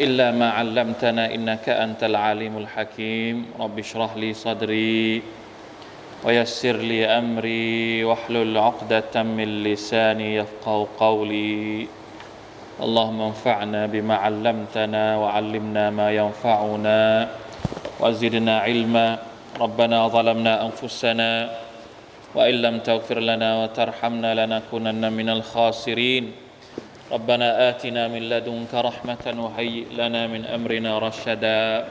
إلا ما علمتنا إنك أنت العليم الحكيم. رب اشرح لي صدري ويسر لي أمري واحلل عقدة من لساني يفقه قولي. اللهم انفعنا بما علمتنا وعلمنا ما ينفعنا وزدنا علما. ربنا ظلمنا أنفسنا وإن لم تغفر لنا وترحمنا لنكونن من الخاسرين. ربنا آتنا من لدنك رحمة وهيئ لنا من أمرنا رشدا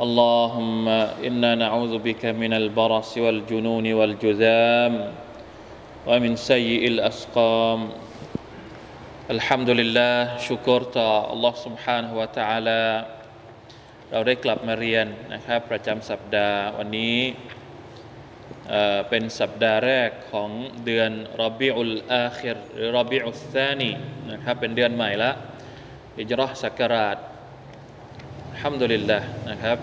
اللهم إنا نعوذ بك من البرص والجنون والجذام ومن سيء الأسقام الحمد لله ชุกรต่อ Allah سبحانه และ تعالى เราได้กลับมาเรียนนะครับ ประจำสัปดาห์วันนี้ เป็นสัปดาห์แรกของเดือนรอบิอุลอาคิรหรือรอบิอุลซานีนะครับเป็นเดือนใหม่ละอิจราศักราชฮัมดุลิลละนะครับ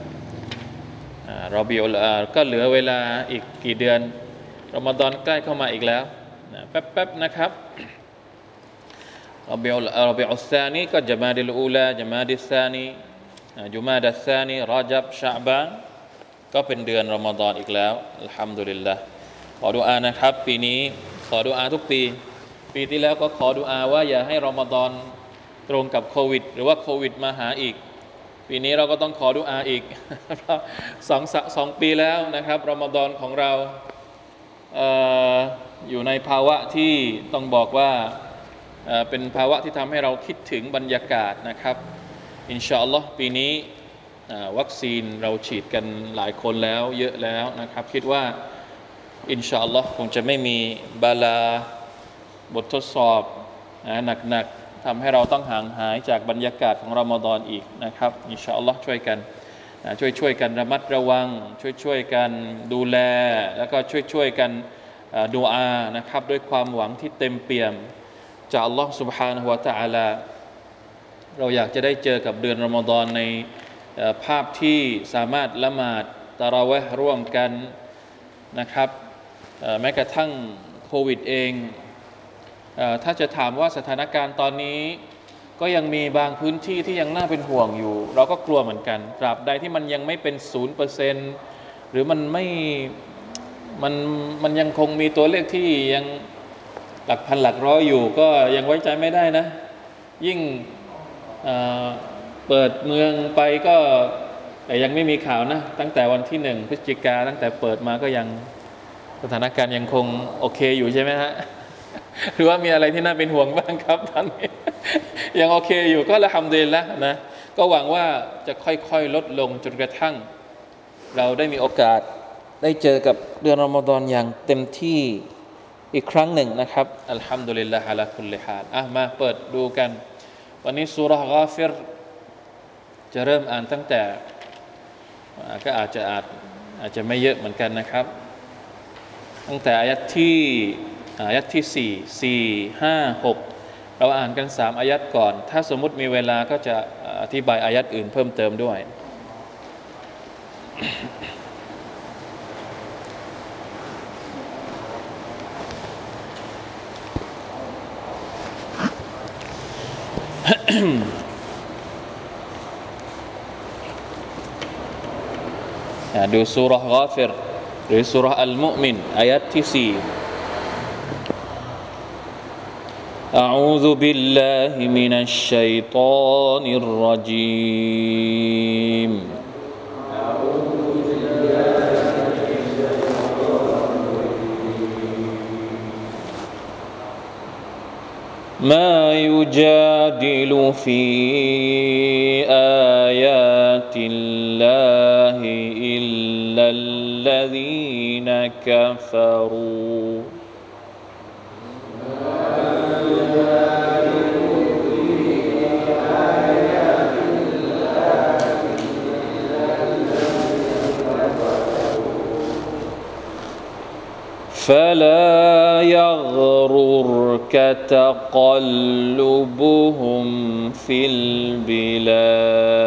รอบิอุลอาก็เหลือเวลาอีกกี่เดือนรอมฎอนใกล้เข้ามาอีกแล้วนะแป๊บๆนะครับรอบิอุลรอบิอุลซานีก็จะมาดิลอูลาจะมาดิซานีจุมาดัสซานีรอจับชาบาน ก็เป็นเดือนรอมฎอนอีกแล้วอัลฮัมดุลิลละขอดุอานะครับ ปีนี้ขอดุอาทุกปี ปีที่แล้วก็ขอดุอาว่าอย่าให้รอมฎอนตรงกับโควิด หรือว่าโควิดมาหาอีก ปีนี้เราก็ต้องขอดุอาอีกสองสองปีแล้วนะครับรอมฎอนของเราเอออยู่ในภาวะที่ต้องบอกว่าเเป็นภาวะที่ทำให้เราคิดถึงบรรยากาศนะครับ อินชาอัลลอฮ์ปีนี้ วัคซีนเราฉีดกันหลายคนแล้วเยอะแล้วนะครับ คิดว่าอินชาอัลลอฮ์คงจะไม่มีบาลาบททดสอบนะหนักๆทำให้เราต้องห่างหายจากบรรยากาศของรอมฎอนอีกนะครับอินชาอัลลอฮ์ช่วยกันนะช่วยช่วยกันระมัดระวัง ช่วยช่วยกันดูแล แล้วก็ช่วยช่วยกันอ่าดูอานะครับด้วยความหวังที่เต็มเปี่ยมจากอัลลอฮ์ سبحانه และ تعالى เราอยากจะได้เจอกับเดือนรอมฎอนใน ภาพที่สามารถละหมาดตะราะเวห์ร่วมกันนะครับแม้กระทั่งโควิดเองอถ้าจะถามว่าสถานการณ์ตอนนี้ ก็ยังมีบางพื้นที่ที่ยังน่าเป็นห่วงอยู่ เราก็กลัวเหมือนกันตราบใดที่มันยังไม่เป็นศูนย์เปอร์เซนหรือมันไม่มันมันยังคงมีตัวเลขที่ยังหลักพันหลักร้อยอยู่ ก็ยังไว้ใจไม่ได้นะ ยิ่ง เปิดเมืองไปก็แต่ยังไม่มีข่าวนะ ตั้งแต่วันที่หนึ่งพฤศจิกาตั้งแต่เปิดมาก็ยังสถานการณ์ยังคงโอเคอยู่ใช่ไหมฮะหรือว่ามีอะไรที่น่าเป็นห่วงบ้างครับตอนนี้ยังโอเคอยู่ก็ละทำดีแล้วนะก็หวังว่าจะค่อยๆลดลงจนกระทั่ง เราได้มีโอกาสได้เจอกับเดือนรอมฎอนอย่างเต็มที่อีกครั้งหนึ่งนะครับอัลฮัมดุลิลลาฮะลาคุลลิฮาลอะมาเปิดดูกัน วันนี้สุรากาฟิร จะเริ่มอ่านตั้งแต่ก็อาจจะอาจอาจจะไม่เยอะเหมือนกันนะครับ ตั้งแต่อายัดที่อายัดที่สี่สี่ห้าหกเราอ่านกันสามอายัดก่อน ถ้าสมมุติมีเวลาก็จะอธิบายอายัดอื่นเพิ่มเติมด้วย ดูสุรษกาฟิรหรือสุรษอัลมุมินอายัดที่สี่ أعوذ بالله من الشيطان الرجيم ما يجادل في آيات الله إلا الذين كفروا. فلا يغررك تقلبهم في البلاد.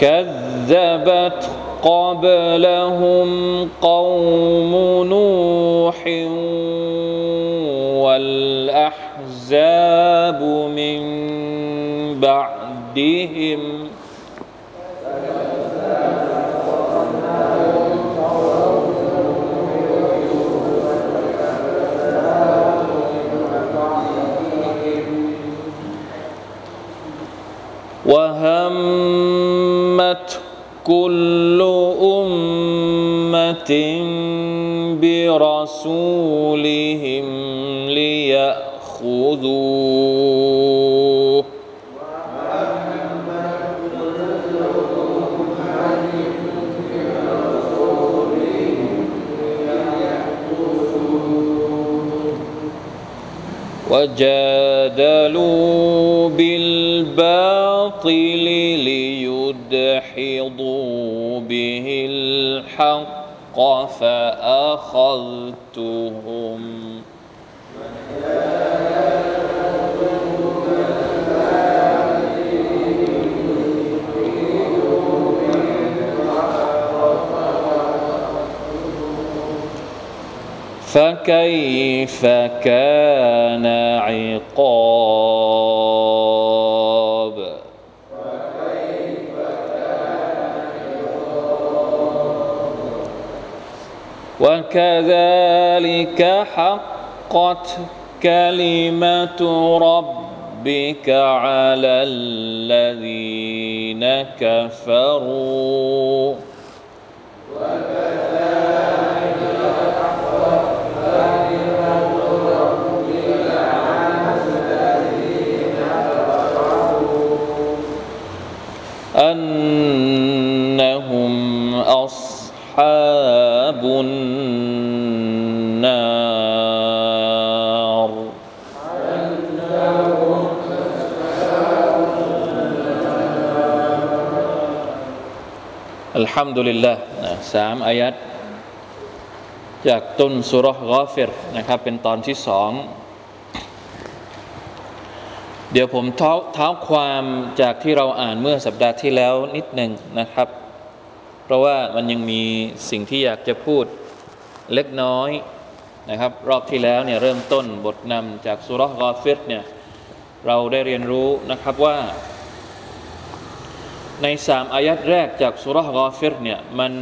كذبت قبلهم قوم نوح كل أمة برسولهم ليأخذوه. وجادلوا بالباطل ليدحضوا به الحق فأخذتهم. فكيف كان عقاب؟ وكذلك حقت كلمة ربك على الذين كفروا. أنهم ฮัมดุลิลละนะสามอายัดจากต้นสุรห์กอฟิรนะครับ เป็นตอนที่สอง เดี๋ยวผมเท้าเท้าความจากที่เราอ่านเมื่อสัปดาห์ที่แล้วนิดหนึ่งนะครับ เพราะว่ามันยังมีสิ่งที่อยากจะพูดเล็กน้อยนะครับ รอบที่แล้วเนี่ยเริ่มต้นบทนำจากสุรห์กอฟิรเนี่ยเราได้เรียนรู้นะครับว่า ในสามอายัดแรกจากสุรษกอฟิรเนี่ยมัน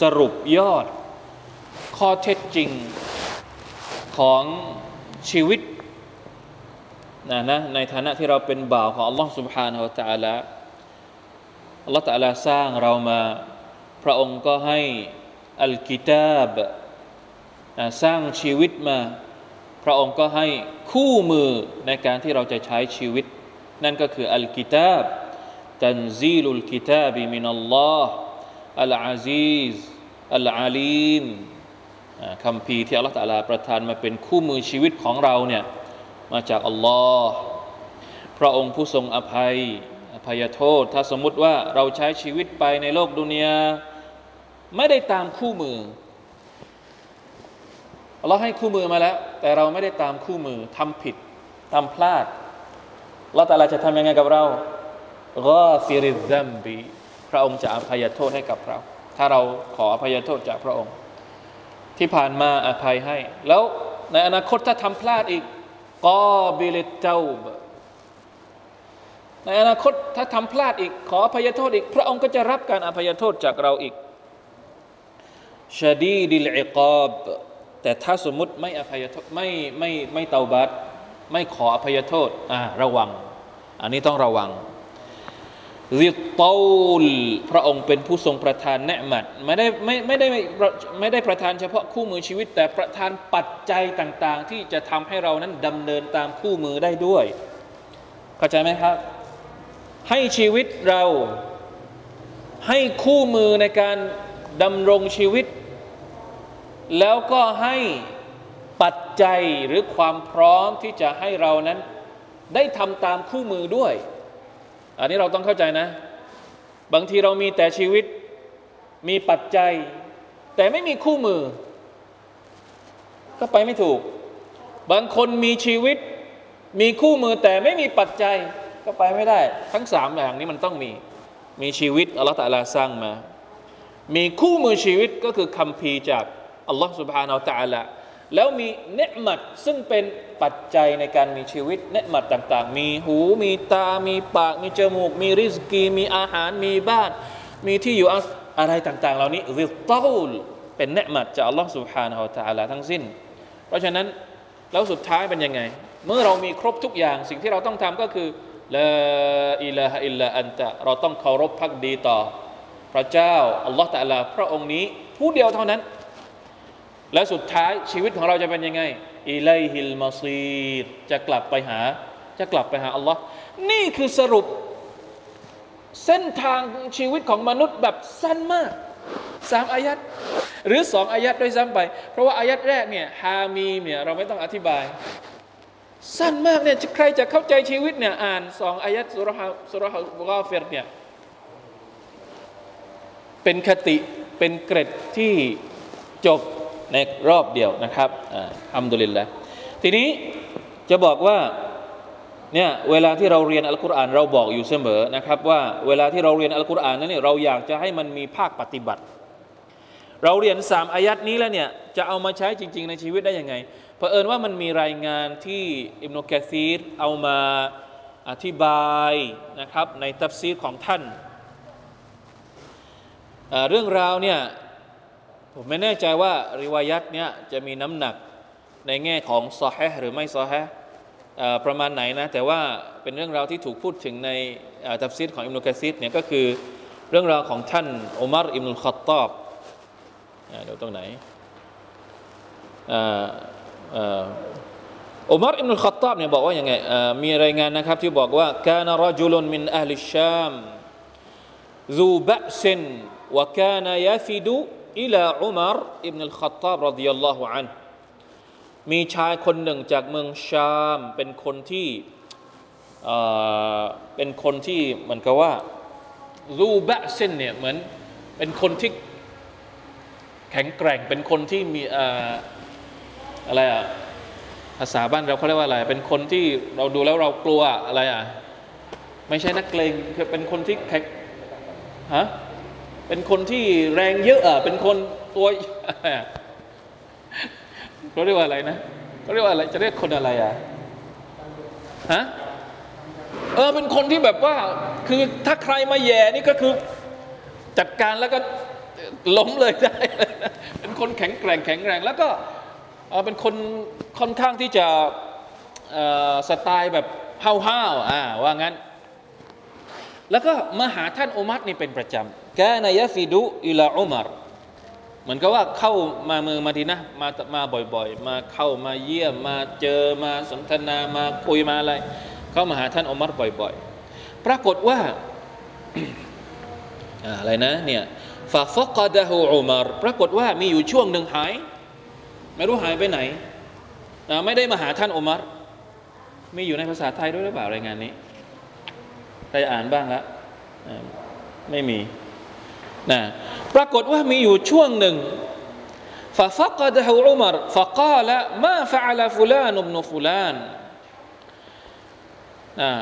สรุปยอดข้อเท็จจริงของชีวิต นะนะในฐานะที่เราเป็นบ่าวของ Allah سبحانه และ تعالى Allah تعالى สร้างเรามาพระองค์ก็ให้อัลกิตาบนะสร้างชีวิตมา พระองค์ก็ให้คู่มือในการที่เราจะใช้ชีวิต นั่นก็คืออัลกิตาบ تنزيل الكتاب من الله العزيز العليم คำพีที่อัลลอฮฺตาลาประทานมาเป็นคู่มือชีวิตของเราเนี่ยมาจากอัลลอฮ์พระองค์ผู้ทรงอภัย อภัยโทษ ถ้าสมมุติว่าเราใช้ชีวิตไปในโลกดุนยาไม่ได้ตามคู่มือเราให้คู่มือมาแล้ว แต่เราไม่ได้ตามคู่มือทำผิดทำพลาดเราแต่ละจะทำยังไงกับเรา กอฟิริซัมบีพระองค์จะอภัยโทษให้กับเรา ถ้าเราขออภัยโทษจากพระองค์ ที่ผ่านมาอภัยให้ แล้วในอนาคตถ้าทำพลาดอีกقابل التوبในอนาคตถ้าทำพลาดอีก ขออภัยโทษอีก พระองค์ก็จะรับการอภัยโทษจากเราอีกشديد العقابแต่ถ้าสมมุติไม่อภัยโทษไม่ไม่ไม่เตาบัตไม่ขออภัยโทษอ่าระวัง อันนี้ต้องระวัง ริตตลพระองค์เป็นผู้ทรงประทานแนมัดไม่ได้ไม่ไม่ได้ไม่ได้ประทานเฉพาะคู่มือชีวิต แต่ประทานปัจจัยต่าง ๆ ที่จะทำให้เรานั้นดำเนินตามคู่มือได้ด้วย เข้าใจไหมครับ ให้ชีวิตเรา ให้คู่มือในการดำรงชีวิต แล้วก็ให้ปัจจัยหรือความพร้อมที่จะให้เรานั้น ได้ทำตามคู่มือด้วย อันนี้เราต้องเข้าใจนะ บางทีเรามีแต่ชีวิตมีปัจจัย แต่ไม่มีคู่มือ ก็ไปไม่ถูก บางคนมีชีวิต มีคู่มือแต่ไม่มีปัจจัย ก็ไปไม่ได้ ทั้งสามอย่างนี้มันต้องมี มีชีวิตอัลลอฮฺตะลาสร้างมา มีคู่มือชีวิตก็คือคำพีจากอัลลอฮฺสุบฮานาอัลตะลา แล้วมีเนืมัดซึ่งเป็นปัจจัยในการมีชีวิตเนืมัดต่างๆ มีหูมีตา มีปาก มีจมูก มีริสกี มีอาหาร มีบ้าน มีที่อยู่อะไรต่างๆ เหล่านี้ริตตูลเป็นเนืมัดจากอัลลอฮฺสุบฮานาอัลตะลาทั้งสิ้น เพราะฉะนั้นแล้วสุดท้ายเป็นยังไง เมื่อเรามีครบทุกอย่างสิ่งที่เราต้องทำก็คือละอิลาฮะอิลลาอันตะเราต้องเคารพพักดีต่อ พระเจ้าอัลลอฮฺตะลาพระองค์นี้ผู้เดียวเท่านั้น และสุดท้ายชีวิตของเราจะเป็นยังไงอิไลฮิลมาซีรจะกลับไปหา จะกลับไปหาอัลลอฮ์นี่คือสรุป เส้นทางชีวิตของมนุษย์แบบสั้นมากสามอายัดหรือสองอายัดด้วยซ้ำไป เพราะว่าอายัดแรกเนี่ยฮามีเนี่ยเราไม่ต้องอธิบาย สั้นมากเนี่ยใครจะเข้าใจชีวิตเนี่ยอ่านสองอายัดสุรหะสุรหะกาเฟรเนี่ยเป็นคติเป็นเกร็ดที่จบ ในรอบเดียวนะครับอัมดุลิลละทีนี้จะบอกว่าเนี่ยเวลาที่เราเรียนอัลกุรอานเราบอกอยู่เสมอนะครับว่าเวลาที่เราเรียนอัลกุรอานนั้นเนี่ยเราอยากจะให้มันมีภาคปฏิบัติ เราเรียนสามอายัดนี้แล้วเนี่ยจะเอามาใช้จริง ๆ ในชีวิตได้ยังไงเผอิญว่ามันมีรายงานที่อิบนุกะซีรเอามาอธิบายนะครับในตัฟซีรของท่านเรื่องราวเนี่ย ผมไม่แน่ใจว่าริวายัตเนี้ยจะมีน้ำหนักในแง่ของซอแฮหรือไม่ซอแฮประมาณไหนนะ แต่ว่าเป็นเรื่องราวที่ถูกพูดถึงในตัฟซีดของอิมนุกะซีดเนี่ยก็คือเรื่องราวของท่านอุมารอิมนุลขอตอบเดี๋ยวตรงไหนอุมารอิมุลขอตอบเนี่ยบอกว่าอย่างไงมีรายงานนะครับที่บอกว่าการรจุลนมินอัลลิชามซูบะซิน وكان يفد อิลาอุมารอิบนุลขัตตาบรดิลลอฮุอันมีชายคนหนึ่งจากเมืองชามเป็นคนที่เป็นคนที่เหมือนกับว่ารูบะเซนเนี่ยเหมือนเป็นคนที่แข็งแกร่งเป็นคนที่มีอ,อะไรอะภาษาบ้านเราเขาเรียกว่าอะไร เป็นคนที่เราดูแล้วเรากลัวอะไรอะไม่ใช่นักเลงเป็นคนที่แข็งฮะ เป็นคนที่แรงเยอะอะเป็นคนตัวเขาเรียกว่าอะไรนะเขาเรียกว่าอะไรจะเรียกคนอะไรอะฮะเออเป็นคนที่แบบว่า คือถ้าใครมาแย่นี่ก็คือจัดการแล้วก็ล้มเลยได้ เป็นคนแข็งแกร่งแข็งแรง แล้วก็เป็นคนค่อนข้างที่จะสไตล์แบบห้าวๆอ่าว่างั้น แล้วก็มาหาท่านอุมัรนี่เป็นประจำ แกนายฟิดุอิลาอุมัรเหมือนกับว่าเข้ามาเมืองมาดีนะมามาบ่อยๆ มาเข้ามาเยี่ยมมาเจอมาสนทนามาคุยมาอะไร เข้ามาหาท่านอุมัรบ่อยๆ ปรากฏว่าอะไรนะเนี่ยฟาฟกดะฮูอุมัรปรากฏว่ามีอยู่ช่วงหนึ่งหาย ไม่รู้หายไปไหนนะไม่ได้มาหาท่านอุมัรมีอยู่ในภาษาไทยด้วยหรือเปล่ารายงานนี้ใครอ่านบ้างล้วไม่มี นะปรากฏว่ามีอยู่ช่วงหนึ่งฟาฟักดะฮูอุมัรฟะกาละมาฟะอลฟุลานอุบนุฟุลานนะ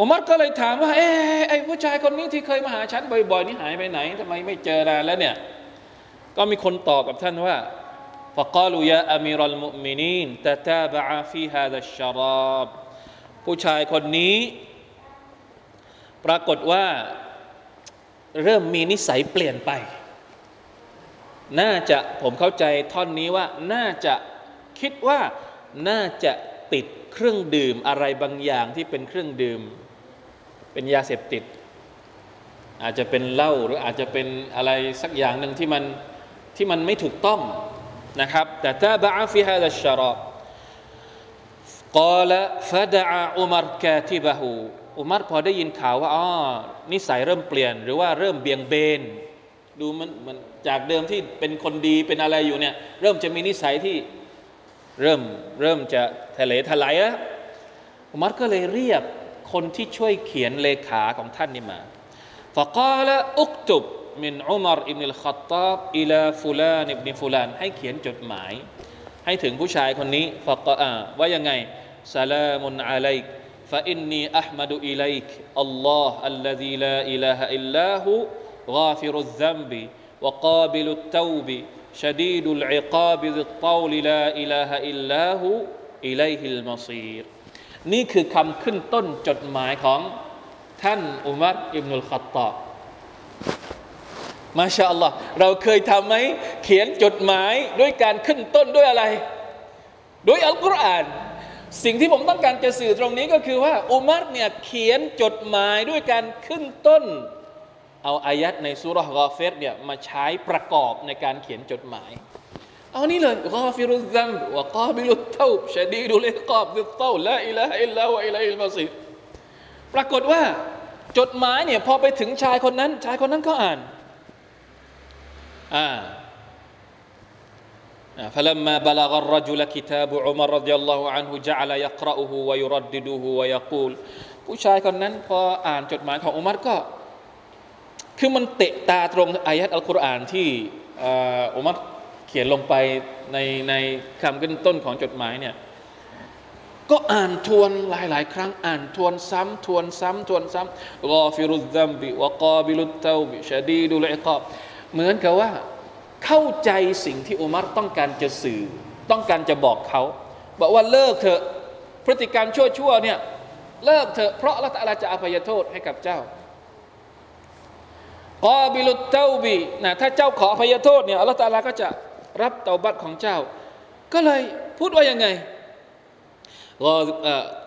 อุมัรก็เลยถามว่าเอ้ไอ้ผู้ชายคนนี้ที่เคยมาหาฉันบ่อยๆนี่หายไปไหนทำไมไม่เจอนานแล้วเนี่ยก็มีคนตอบกับท่านว่า فقالوا يا أمير المؤمنين تتابع في هذا الشراب ผู้ชายคนนี้ ปรากฏว่า เริ่มมีนิสัยเปลี่ยนไป น่าจะผมเข้าใจท่อนนี้ว่า น่าจะคิดว่าน่าจะติดเครื่องดื่มอะไรบางอย่างที่เป็นเครื่องดื่ม เป็นยาเสพติด อาจจะเป็นเหล้าหรืออาจจะเป็นอะไรสักอย่างหนึ่งที่มันที่มันไม่ถูกต้องนะครับแต่ตาบะฟิฮาดัชรอบกาลฟะดะอุมารกาติบะฮู อุมัรพอได้ยินข่าวว่าอ๋อนิสัยเริ่มเปลี่ยน หรือว่าเริ่มเบี่ยงเบน ดูมันมันจากเดิมที่เป็นคนดีเป็นอะไรอยู่เนี่ย เริ่มจะมีนิสัยที่เริ่มเริ่มจะทะเลทลายแล้วอุมัรก็เลยเรียกคนที่ช่วยเขียนเลขาของท่านนี่มาฟะกาละอุกตุบมินอุมารอิบนุลขัตตาบอิลาฟุลานิบนฟุลานให้เขียนจดหมาย ให้ถึงผู้ชายคนนี้ฟะกาว่ายังไงซาลามุนอะลัยก فإني أحمد إليك الله الذي لا إله إلا هو غافر الذنب وقابل التوب شديد العقاب ذي الطول لا إله إلا هو إليه المصير นี่คือคำขึ้นต้นจดหมายของท่านอุมัรอิบนุลขัตตอบมาชาอัลลอฮ์เราเคยทำไหมเขียนจดหมายด้วยการขึ้นต้นด้วยอะไร ด้วยอัลกุรอาน สิ่งที่ผมต้องการจะสื่อตรงนี้ก็คือว่า อุมัรเนี่ยเขียนจดหมายด้วยการขึ้นต้น เอาอายัตในสูเราะฮ์ฆอฟิรเนี่ยมาใช้ประกอบในการเขียนจดหมาย เอานี่เลยغافر الذنب وقابل التوب شديد العقاب ذي الطول لا إله إلا هو إليه المصيرปรากฏว่าจดหมายเนี่ยพอไปถึงชายคนนั้น ชายคนนั้นก็อ่านอ่า فلما بلغ الرجل كتاب عمر رضي الله عنه جعل يقرأه ويردده ويقول ผู้ชายคนนั้นพออ่านจดหมายของอุมัรก็ คือมันเตะตาตรงอายัดอัลกุรอานที่อุมัรเขียนลงไปในในคำขึ้นต้นของจดหมายเนี่ย ก็อ่านทวนหลาย ๆ ครั้งอ่านทวนซ้ำทวนซ้ำทวนซ้ำกอฟิรุซซัมบิวะกอบิลุตเตาบิชาดีดุลอิกอบเหมือนกับว่า เข้าใจสิ่งที่อุมัรต้องการจะสื่อ ต้องการจะบอกเขา บอกว่าเลิกเถอะพฤติกรรมชั่วๆเนี่ยเลิกเถอะเพราะอัลลอฮฺตาลาจะอภัยโทษให้กับเจ้าقابل التوب นะถ้าเจ้าขออภัยโทษเนี่ยอัลลอฮฺตาลาก็จะรับเตาบัตของเจ้า ก็เลยพูดว่ายังไง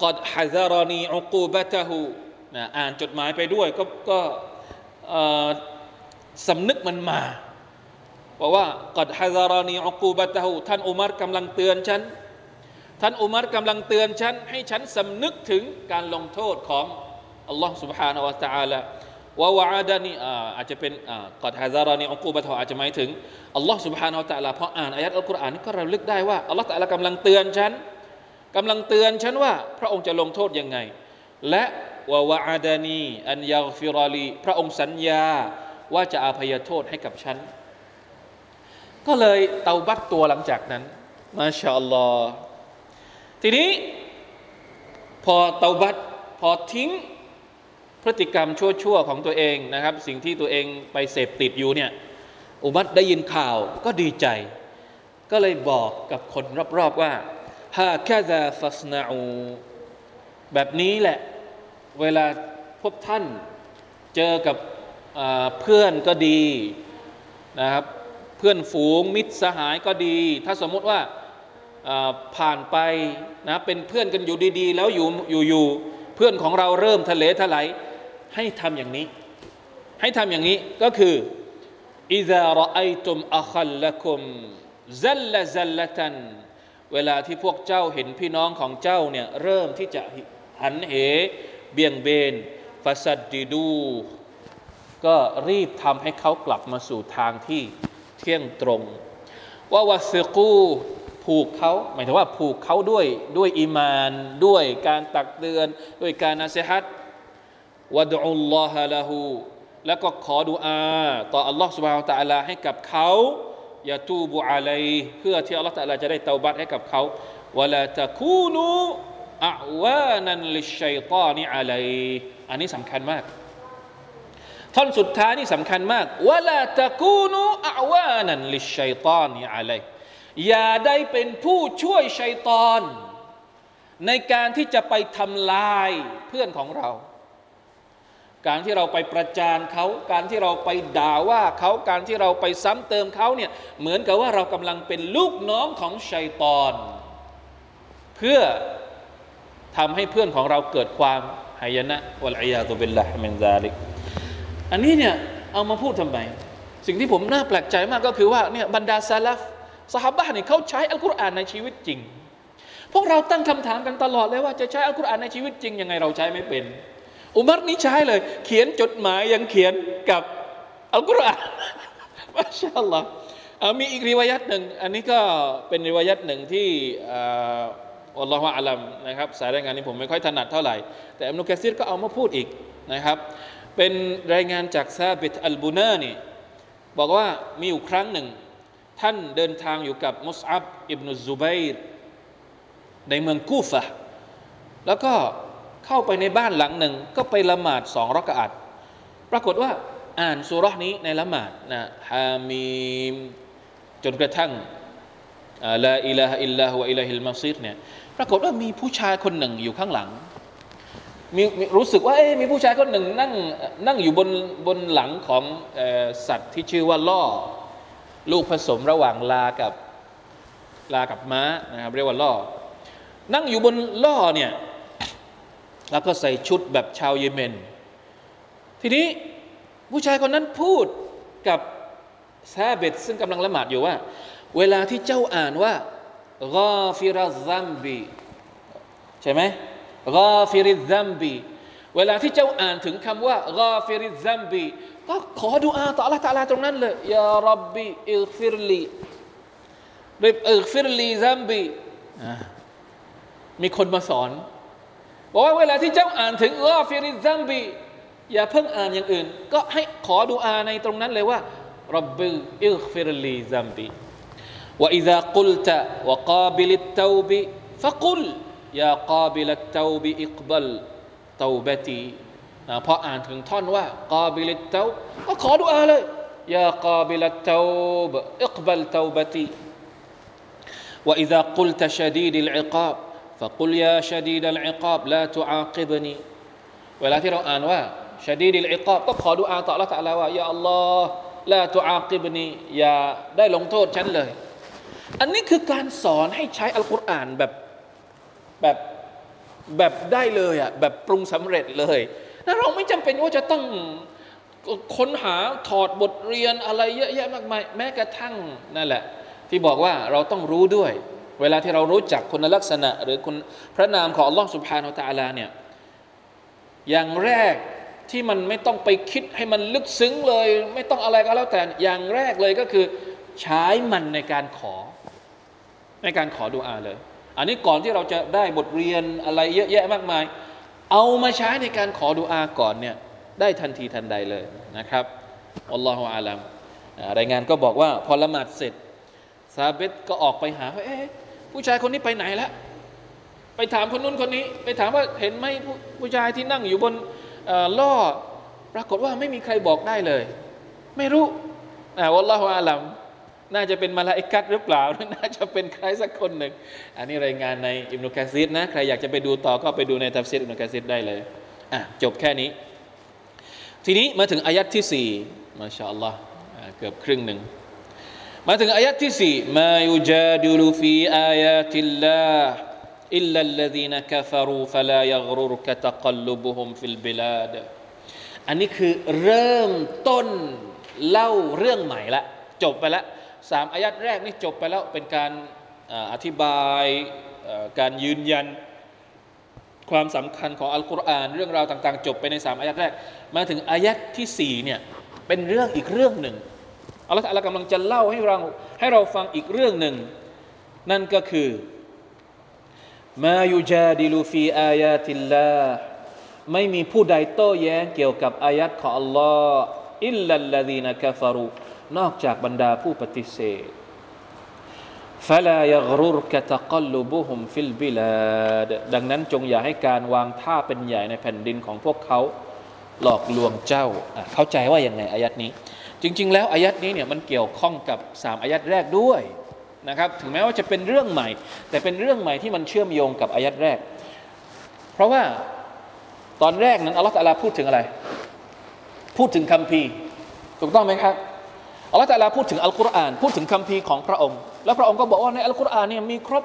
กอดฮะซารนีอุกูบะตะฮูนะอ่านจดหมายไปด้วยก็ก็สำนึกมันมา บอกว่ากัดฮะซารานีอักูบะตะฮูท่านอุมัรกำลังเตือนฉัน ท่านอุมัรกำลังเตือนฉัน ให้ฉันสำนึกถึงการลงโทษของอัลลอฮ์ سبحانه และ تعالى ว่าวะดานีอาจจะเป็นกัดฮะซารานีอักูบะตะฮูอาจจะหมายถึงอัลลอฮ์ سبحانه และ تعالى พออ่านอายัดอัลกุรอานก็ระลึกได้ว่าอัลลอฮ์ تعالى กำลังเตือนฉันกำลังเตือนฉันว่า พระองค์จะลงโทษยังไง และวะวะดานีอันยาฟิรอลีพระองค์สัญญาว่าจะอาภัยโทษให้กับฉัน ก็เลยเตาบัตตัวหลังจากนั้น มาชาอัลลอฮ์ทีนี้พอเตาบัตพอทิ้งพฤติกรรมชั่วๆของตัวเองนะครับ สิ่งที่ตัวเองไปเสพติดอยู่เนี่ยอุบัตได้ยินข่าวก็ดีใจ ก็เลยบอกกับคนรอบๆว่าฮาแค่จะฟัสนาอูแบบนี้แหละ เวลาพวกท่านเจอกับเพื่อนก็ดีนะครับ พื่อนฝูงมิตรสหายก็ดี ถ้าสมมติว่าผ่านไปนะเป็นเพื่อนกันอยู่ดีๆ แล้วอยู่อยู่อยู่เพื่อนของเราเริ่มทะเลทลายให้ทำอย่างนี้ ให้ทำอย่างนี้ก็คืออิซารอไอตุมอัคัลละคุมซัลละซัลละตันเวลาที่พวกเจ้าเห็นพี่น้องของเจ้าเนี่ยเริ่มที่จะหันเหเบี่ยงเบนฟาสัดดิดู ก็รีบทำให้เขากลับมาสู่ทางที่ เที่ยงตรงว่าวาซิกูผูกเขาหมายถึงว่าผูกเขาด้วยด้วยอีมาน ด้วยการตักเตือน ด้วยการนาเซฮัตวะดุลลอฮะละหูแล้วก็ขอดุอาต่ออัลลอฮ์สุบฮาวตะอัลาให้กับเขาอย่าตูบุอะไลเพื่อที่อัลลอฮ์ตะอัลาจะได้เตาบัตให้กับเขาวะลาตะคูนูอาวานันลิชัยตานิอะไลอันนี้สำคัญมาก ท่อนสุดท้ายนี่สำคัญมากวะลาตะกูนูอาวานันลิชัยตอนนี่อะไรอย่าได้เป็นผู้ช่วยชัยตอน ในการที่จะไปทำลายเพื่อนของเรา การที่เราไปประจานเขา การที่เราไปด่าว่าเขา การที่เราไปซ้ำเติมเขาเนี่ยเหมือนกับว่าเรากำลังเป็นลูกน้องของชัยตอน เพื่อทำให้เพื่อนของเราเกิดความหายนะวะลัยยาตุบิลละมินซาลิก อันนี้เนี่ยเอามาพูดทำไม สิ่งที่ผมน่าแปลกใจมากก็คือว่าเนี่ยบรรดาซาลฟสหายเนี่ยเขาใช้อัลกุรอานในชีวิตจริง พวกเราตั้งคำถามกันตลอดเลยว่าจะใช้อัลกุรอานในชีวิตจริงยังไงเราใช้ไม่เป็น อุมัรนี้ใช้เลย เขียนจดหมายยังเขียนกับอัลกุรอานมาชาอัลลอฮ์มีอีกริวายัตหนึ่งอันนี้ก็เป็นริวายัตหนึ่งที่อัลลอฮฺอาลัมนะครับสายรายงานนี้ผมไม่ค่อยถนัดเท่าไหร่ แต่อัมนุกะซีรก็เอามาพูดอีกนะครับ เป็นรายงานจากซาบิตอัลบูนานี่บอกว่ามีอยู่ครั้งหนึ่ง ท่านเดินทางอยู่กับมุสอับอิบนุซุบัยในเมืองกูฟะแล้วก็เข้าไปในบ้านหลังหนึ่ง ก็ไปละหมาดสองรักอะตปรากฏว่าอ่านสุราะห์นี้ในละหมาดนะحمจนกระทั่งلا إله إلا هو إليه المصيرเนี่ยปรากฏว่ามีผู้ชายคนหนึ่งอยู่ข้างหลัง มีรู้สึกว่าเอ๊มีผู้ชายคนหนึ่งนั่งนั่งอยู่บนบนหลังของสัตว์ที่ชื่อว่าล่อ ลูกผสมระหว่างลากับลากับม้านะครับเรียกว่าล่อ นั่งอยู่บนล่อเนี่ยแล้วก็ใส่ชุดแบบชาวเยเมน ทีนี้ผู้ชายคนนั้นพูดกับซาเบตซึ่งกำลังละหมาดอยู่ว่า เวลาที่เจ้าอ่านว่าغافر الذنبใช่ไหม กาฟิริซัมบีเวลาที่เจ้าอ่านถึงคำว่ากาฟิริซัมบีก็ขอดุอาต่อ Allah ตะอาลาตรงนั้นเลยยารับบีอิกฟิรลีริบอิกฟิรลีซัมบีมีคนมาสอนบอกว่าเวลาที่เจ้าอ่านถึงกาฟิริซัมบีอย่าเพิ่งอ่านอย่างอื่น ก็ให้ขอดุอาในตรงนั้นเลยว่ารับบิอิกฟิรลีซัมบี وإذا قلت وقابل التوب فقل يا قابل التوب اقبل توبتي อ่าพออ่านถึงท่อนว่ากาบิลเตาก็ขอดุอาเลยยากาบิลเตาบอิกบัลเตาบตี وإذا قلت شديد العقاب فقل يا شديد العقاب لا تعاقبني เวลาที่เราอ่านว่า شديد العقاب ก็ขอดุอาต่อ Allah ตะอาลาว่า يا الله لا تعاقبني อย่าได้ลงโทษฉันเลย อันนี้คือการสอนให้ใช้อัลกุรอานแบบ แบบแบบได้เลยอะแบบปรุงสำเร็จเลยแล้วเราไม่จำเป็นว่าจะต้องค้นหาถอดบทเรียนอะไรเยอะแยะมากมายแม้กระทั่งนั่นแหละ ที่บอกว่าเราต้องรู้ด้วย เวลาที่เรารู้จักคุณลักษณะ หรือคุณพระนามของอัลลอฮ์สุบฮานาอัลตะอาลาเนี่ยอย่างแรกที่มันไม่ต้องไปคิดให้มันลึกซึ้งเลย ไม่ต้องอะไรก็แล้วแต่อย่างแรกเลยก็คือ ใช้มันในการขอ ในการขอดุอาเลย อันนี้ก่อนที่เราจะได้บทเรียนอะไรเยอะแยะมากมาย เอามาใช้ในการขอดุอาก่อนเนี่ยได้ทันทีทันใดเลยนะครับالله أعلمรายงานก็บอกว่าพอละหมาดเสร็จซาเบตก็ออกไปหาว่าเอ๊ะผู้ชายคนนี้ไปไหนแล้วไปถามคนนู้นคนนี้ ไปถามว่าเห็นไหมผู้ผู้ชายที่นั่งอยู่บนล่อปรากฏว่าไม่มีใครบอกได้เลย ไม่รู้الله أعلم น่าจะเป็นมาลาอิกัดหรือเปล่า น่าจะเป็นใครสักคนหนึ่ง อันนี้รายงานในอิบนุกะซีรนะ ใครอยากจะไปดูต่อก็ไปดูในทัฟซีรอิบนุกะซีรได้เลย อะ จบแค่นี้ ทีนี้มาถึงอายัดที่สี่ما شاء اللهเกือบครึ่งหนึ่ง มาถึงอายัดที่สี่ما يجادل في آيات الله إلا الذين كفروا فلا يغررك تقلبهم في البلادอันนี้คือเริ่มต้นเล่าเรื่องใหม่ละ จบไปแล้ว สามอายัดแรกนี่จบไปแล้วเป็นการอธิบายการยืนยันความสำคัญของอัลกุรอานเรื่องราวต่าง ๆ จบไปในสามอายัดแรก มาถึงอายัดที่สี่เนี่ยเป็นเรื่องอีกเรื่องหนึ่งอัลลอฮฺกำลังจะเล่าให้เราให้เราฟังอีกเรื่องหนึ่ง นั่นก็คือมายุจาดิลูฟีอายาติลลาไม่มีผู้ใดโต้แย้งเกี่ยวกับอายัดของอัลลอฮ์อิลลัลลดีนกฟารู นอกจากบรรดาผู้ปฏิเสธ فلا يغررك تقلبهم في البلاد ดังนั้นจงอย่าให้การวางท่าเป็นใหญ่ในแผ่นดินของพวกเขาหลอกลวงเจ้า เข้าใจว่าอย่างไงอายัดนี้ จริง ๆ แล้วอายัดนี้เนี่ยมันเกี่ยวข้องกับสามอายัดแรกด้วยนะครับ ถึงแม้ว่าจะเป็นเรื่องใหม่ แต่เป็นเรื่องใหม่ที่มันเชื่อมโยงกับอายัดแรก เพราะว่าตอนแรกนั้นอัลลอฮฺตะลาพูดถึงอะไร พูดถึงคำพีถูกต้องไหมครับ อัลลอฮฺตะลาพูดถึงอัลกุรอานพูดถึงคำพีของพระองค์ แล้วพระองค์ก็บอกว่าในอัลกุรอานเนี่ยมีครบ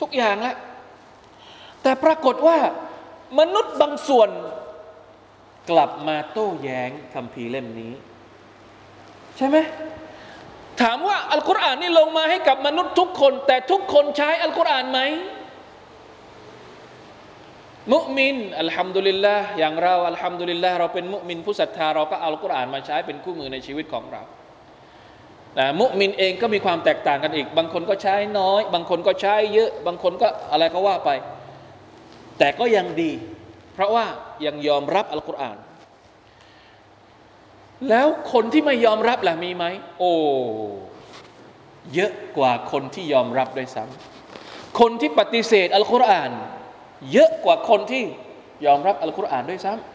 ทุกอย่างแล้วแต่ปรากฏว่ามนุษย์บางส่วนกลับมาโต้แย้งคำพีเล่มนี้ ใช่ไหมถามว่าอัลกุรอานนี่ลงมาให้กับมนุษย์ทุกคน แต่ทุกคนใช้อัลกุรอานไหมมุมินอัลฮัมดุลิลละอย่างเราอัลฮัมดุลิลละเราเป็นมุมินผู้ศรัทธาเราก็เอาอัลกุรอานมาใช้เป็นคู่มือในชีวิตของเรา นะมุมินเองก็มีความแตกต่างกันอีก บางคนก็ใช้น้อย บางคนก็ใช้เยอะ บางคนก็อะไรก็ว่าไป แต่ก็ยังดี เพราะว่ายังยอมรับอัลกุรอาน แล้วคนที่ไม่ยอมรับล่ะมีไหม โอ้เยอะกว่าคนที่ยอมรับด้วยซ้ำคนที่ปฏิเสธอัลกุรอาน เยอะกว่าคนที่ยอมรับอัลกุรอานด้วยซ้ำ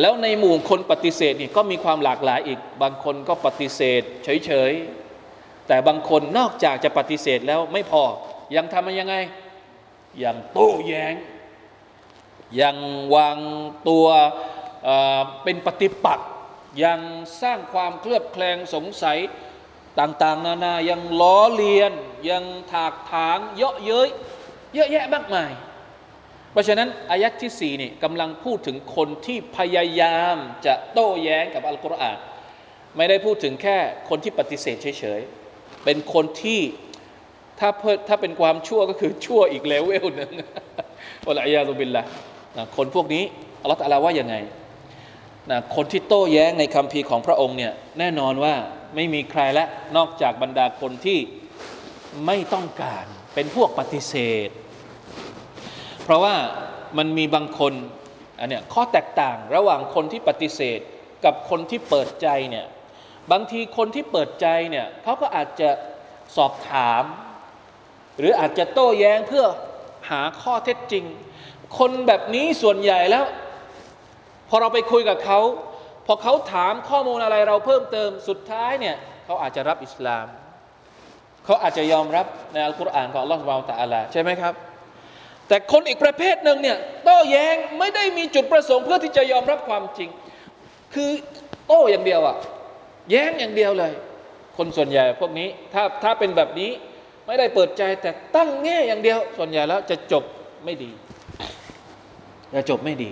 แล้วในหมู่คนปฏิเสธนี่ก็มีความหลากหลายอีก บางคนก็ปฏิเสธ เฉยๆ แต่บางคนนอกจากจะปฏิเสธแล้วไม่พอ ยังทำมันยังไง ยังโต้แย้ง ยังวางตัวเเป็นปฏิปักษ์ ยังสร้างความเคลือบแคลงสงสัยต่างๆ นานา ยังล้อเลียน ยังถากถางเยาะเย้ยเยอะแยะมากมาย เพราะฉะนั้นอายัดที่สี่นี่กำลังพูดถึงคนที่พยายามจะโต้แย้งกับอัลกุรอานไม่ได้พูดถึงแค่คนที่ปฏิเสธเฉยๆ เป็นคนที่ถ้าเพิ่ถ้าเป็นความชั่วก็คือชั่วอีกเลเวลหนึ่งวะลัยาตุบิลละนะคนพวกนี้อัลลอฮฺตะอาลาว่ายังไงนะคนที่โต้แย้งในคำพีของพระองค์เนี่ยแน่นอนว่าไม่มีใครและนอกจากบรรดาคนที่ไม่ต้องการ เป็นพวกปฏิเสธ เพราะว่ามันมีบางคนอันเนี้ยข้อแตกต่างระหว่างคนที่ปฏิเสธกับคนที่เปิดใจเนี่ยบางทีคนที่เปิดใจเนี่ยเขาก็อาจจะสอบถาม หรืออาจจะโต้แย้งเพื่อหาข้อเท็จจริง คนแบบนี้ส่วนใหญ่แล้ว พอเราไปคุยกับเขาพอเขาถามข้อมูลอะไรเราเพิ่มเติมสุดท้ายเนี่ยเขาอาจจะรับอิสลาม เขาอาจจะยอมรับในอัลกุรอานของอัลลอฮฺสุบานตะอาลาใช่ไหมครับ แต่คนอีกประเภทหนึ่งเนี่ยโต้แย้งไม่ได้มีจุดประสงค์เพื่อที่จะยอมรับความจริง คือโต้อย่างเดียวอะแย้งอย่างเดียวเลย คนส่วนใหญ่พวกนี้ถ้าถ้าเป็นแบบนี้ไม่ได้เปิดใจแต่ตั้งแง่อย่างเดียว ส่วนใหญ่แล้วจะจบไม่ดี จะจบไม่ดี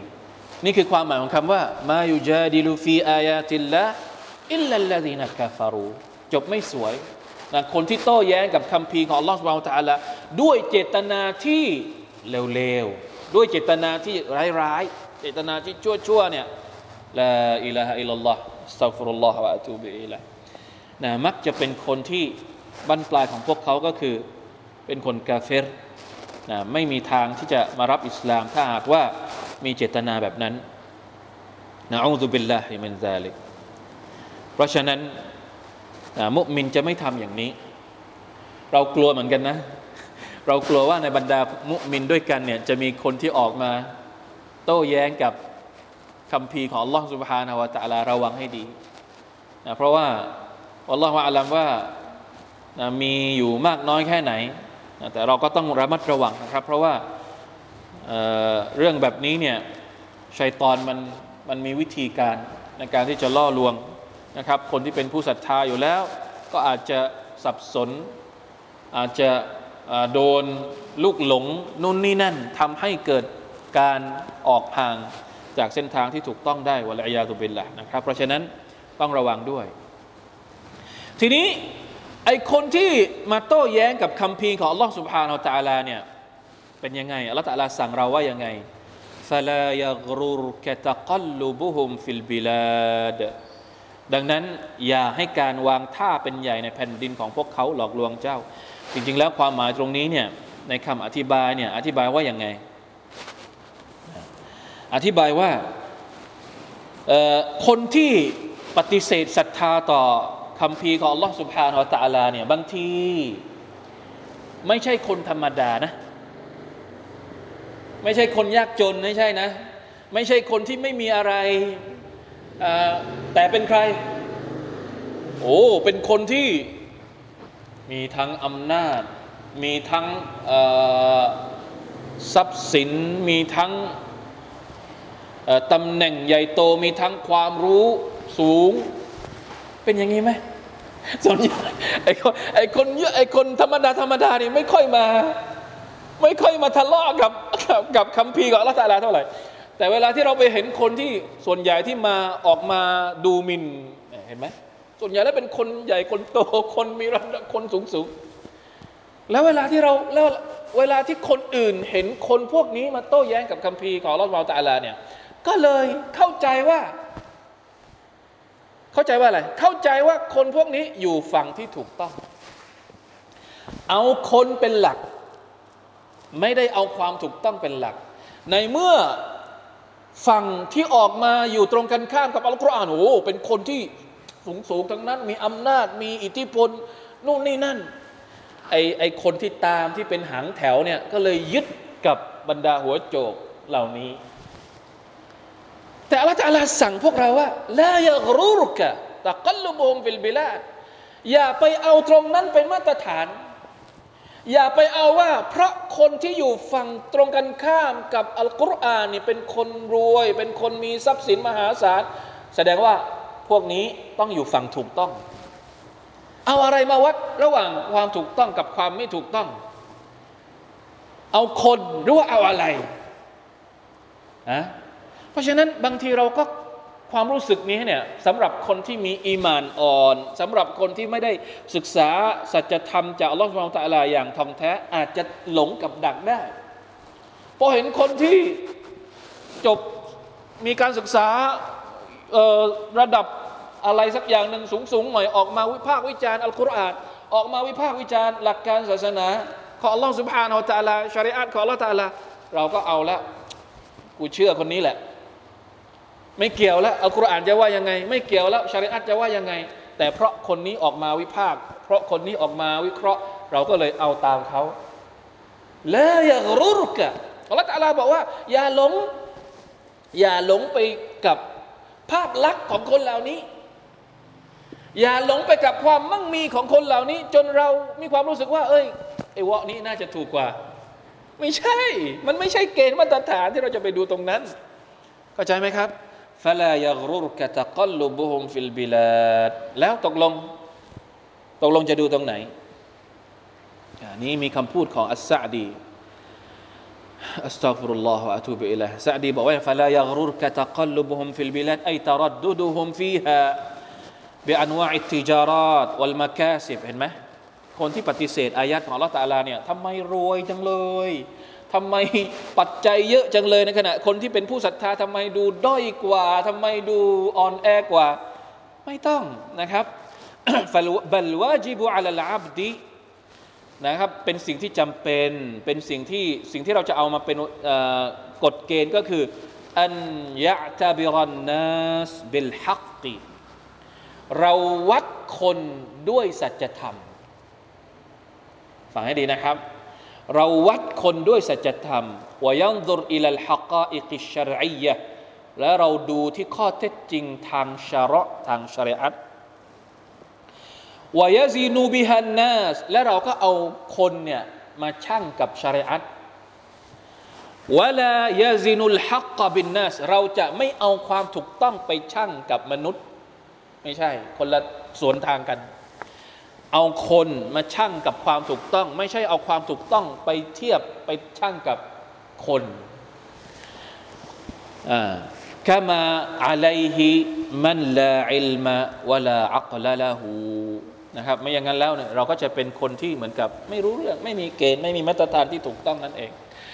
นี่คือความหมายของคำว่าما يجادل في آيات الله إلا الذين كفرواจบไม่สวยนะคนที่โต้แย้งกับคัมภีร์ของอัลลอฮฺสุบานตะอาลาด้วยเจตนาที่ เลวๆ ด้วยเจตนาที่ร้ายๆ เจตนาที่ชั่วๆเนี่ยلا إله إلا الله أستغفر الله وأتوب إليهนะมักจะเป็นคนที่บั้นปลายของพวกเขาก็คือเป็นคนกาเฟรนะไม่มีทางที่จะมารับอิสลาม ถ้าหากว่ามีเจตนาแบบนั้นنعوذ بالله من ذلكเพราะฉะนั้นนะมุมินจะไม่ทำอย่างนี้ เรากลัวเหมือนกันนะ เรากลัวว่าในบรรดามุมินด้วยกันเนี่ยจะมีคนที่ออกมาโต้แย้งกับคำพีของลลอฮฺสุภานาวะตะลาระวังให้ดีนะเพราะว่าอัลลอฮฺว่าอาลัมว่านะมีอยู่มากน้อยแค่ไหนนะแต่เราก็ต้องระมัดระวังนะครับ เพราะว่าเเรื่องแบบนี้เนี่ยชัยตอนมันมันมีวิธีการในการที่จะล่อลวงนะครับ คนที่เป็นผู้ศรัทธาอยู่แล้ว ก็อาจจะสับสนอาจจะ โดนลูกหลงนู่นนี่นั่นทำให้เกิดการออกห่างจากเส้นทางที่ถูกต้องได้วะลัยาตุบิลละนะครับ เพราะฉะนั้นต้องระวังด้วย ทีนี้ไอคนที่มาโต้แย้งกับคำพีของอัลลอฮ์สุบฮานาอัลลอฮ์เนี่ยเป็นยังไงอัลลอฮ์ตะลาสั่งเราว่ายังไงฟลายกรุรกตะกลุบุฮุมฟิลบิลาดดังนั้นอย่าให้การวางท่าเป็นใหญ่ในแผ่นดินของพวกเขาหลอกลวงเจ้า จริง ๆ แล้วความหมายตรงนี้เนี่ยในคำอธิบายเนี่ยอธิบายว่าอย่างไง อธิบายว่าคนที่ปฏิเสธศรัทธาต่อคำพีของ Allah سبحانه และ تعالى เนี่ยบางที ไม่ใช่คนธรรมดานะ ไม่ใช่คนยากจนไม่ใช่นะ ไม่ใช่คนที่ไม่มีอะไรแต่เป็นใคร โอ้ เป็นคนที่ มีทั้งอำนาจ มีทั้งทรัพย์สิน มีทั้งตำแหน่งใหญ่โต มีทั้งความรู้สูง เป็นอย่างนี้ไหมส่วนใหญ่ไอ้คนไอ้คนเยอะไอ้คนธรรมดาธรรมดานี่ไม่ค่อยมา ไม่ค่อยมาทะเลาะกับกับกับคำพีกับอัลลอฮฺตาลาเท่าไหร่ แต่เวลาที่เราไปเห็นคนที่ส่วนใหญ่ที่มาออกมาดูมินเห็นไหม ส่วนใหญ่แล้วเป็นคนใหญ่คนโตคนมีระดับคนสูงสูงแล้วเวลาที่เราแล้วเวลาที่คนอื่นเห็นคนพวกนี้มาโต้แย้งกับคัมภีร์ของอัลลอฮฺตาลาเนี่ยก็เลยเข้าใจว่า เข้าใจว่าอะไร เข้าใจว่าคนพวกนี้อยู่ฝั่งที่ถูกต้อง เอาคนเป็นหลัก ไม่ได้เอาความถูกต้องเป็นหลัก ในเมื่อฝั่งที่ออกมาอยู่ตรงกันข้ามกับอัลกุรอานโอ้เป็นคนที่ สูงสูงทั้งนั้น มีอำนาจมีอิทธิพลนู่นนี่นั่นไอไอคนที่ตามที่เป็นหางแถวเนี่ยก็เลยยึดกับบรรดาหัวโจกเหล่านี้ แต่อัลลอฮฺตะอาลาสั่งพวกเราว่าลายกรุรกะตะกัลลุบุมฟิลบิลาดอย่าไปเอาตรงนั้นเป็นมาตรฐาน อย่าไปเอาว่าเพราะคนที่อยู่ฝั่งตรงกันข้ามกับอัลกุรอานนี่เป็นคนรวย เป็นคนมีทรัพย์สินมหาศาลแสดงว่า วกนี้ต้องอยู่ฝั่งถูกต้อง เอาอะไรมาวัดระหว่างความถูกต้องกับความไม่ถูกต้อง เอาคนหรือว่าเอาอะไรนะเพราะฉะนั้นบางทีเราก็ความรู้สึกนี้เนี่ยสำหรับคนที่มีอีมานอ่อนสำหรับคนที่ไม่ได้ศึกษาสัจธรรมจากอัลลอฮฺสุบานตะลาอย่างท่องแท้อาจจะหลงกับดักได้พอเห็นคนที่จบมีการศึกษาระดับ อะไรสักอย่างหนึ่งสูงๆหน่อยออกมาวิพากษ์วิจารณ์อัลกุรอานออกมาวิพากษ์วิจารณ์หลักการศาสนาของอัลลอฮฺสุบฮานาอัลตะลาชาริอัตของอัลลอฮฺตะลาเราก็เอาละกูเชื่อคนนี้แหละ ไม่เกี่ยวแล้วอัลกุรอานจะว่ายังไง ไม่เกี่ยวแล้วชาริอัตจะว่ายังไง แต่เพราะคนนี้ออกมาวิพากษ์เพราะคนนี้ออกมาวิเคราะห์ เราก็เลยเอาตามเขาแล้วอย่ารุกะอัลลอฮฺตะลาบอกว่า อย่าหลง อย่าหลงไปกับภาพลักษณ์ของคนเหล่านี้ อย่าหลงไปกับความมั่งมีของคนเหล่านี้ จนเรามีความรู้สึกว่า เอ้ยไอ้วะนี้น่าจะถูกกว่า ไม่ใช่ มันไม่ใช่เกณฑ์มาตรฐานที่เราจะไปดูตรงนั้นเข้าใจไหมครับفلا يغررك تقلبهم في البلادแล้วตกลง ตกลงจะดูตรงไหนอันนี้มีคำพูดของอัสซาดีأستغفر الله وأتوب إليهซาดีบอกว่าفلا يغررك تقلبهم في البلاد أي ترددهم فيها بأنواع التجارات والمكاسبเห็นไหมคนที่ปฏิเสธอายัดของอัลลอฮฺตาลาเนี่ยทำไมรวยจังเลยยทำไมปัจจัยเยอะจังเลยในขณะ คนที่เป็นผู้ศรัทธาทำไมดูด้อยกว่าทำไมดูอ่อนแอกว่า ไม่ต้องนะครับบัลวาจิบุอัลลาบดีนะครับเป็นสิ่งที่จำเป็นเป็นสิ่งที่สิ่งที่เราจะเอามาเป็นกฎเกณฑ์ก็คืออันยะตาบิรันนัสบิลฮักกี เราวัดคนด้วยสัจธรรม ฟังให้ดีนะครับ เราวัดคนด้วยสัจธรรมوينظر إلى الحقائق الشرعيةและเราดูที่ข้อเท็จจริงทางชาระทางชริอัตويزن بها الناسและเราก็เอาคนเนี่ยมาชั่งกับชริอัตولا يزن الحق بالناسเราจะไม่เอาความถูกต้องไปชั่งกับมนุษย์ ไม่ใช่ คนละสวนทางกันเอาคนมาชั่งกับความถูกต้อง ไม่ใช่เอาความถูกต้องไปเทียบไปชั่งกับคนอ่า كما عليه من لا علم ولا عقل له นะครับไม่อย่างนั้นแล้วเนี่ยเราก็จะเป็นคนที่เหมือนกับ ไม่รู้เรื่องไม่มีเกณฑ์ไม่มีมาตรฐานที่ถูกต้องนั่นเอง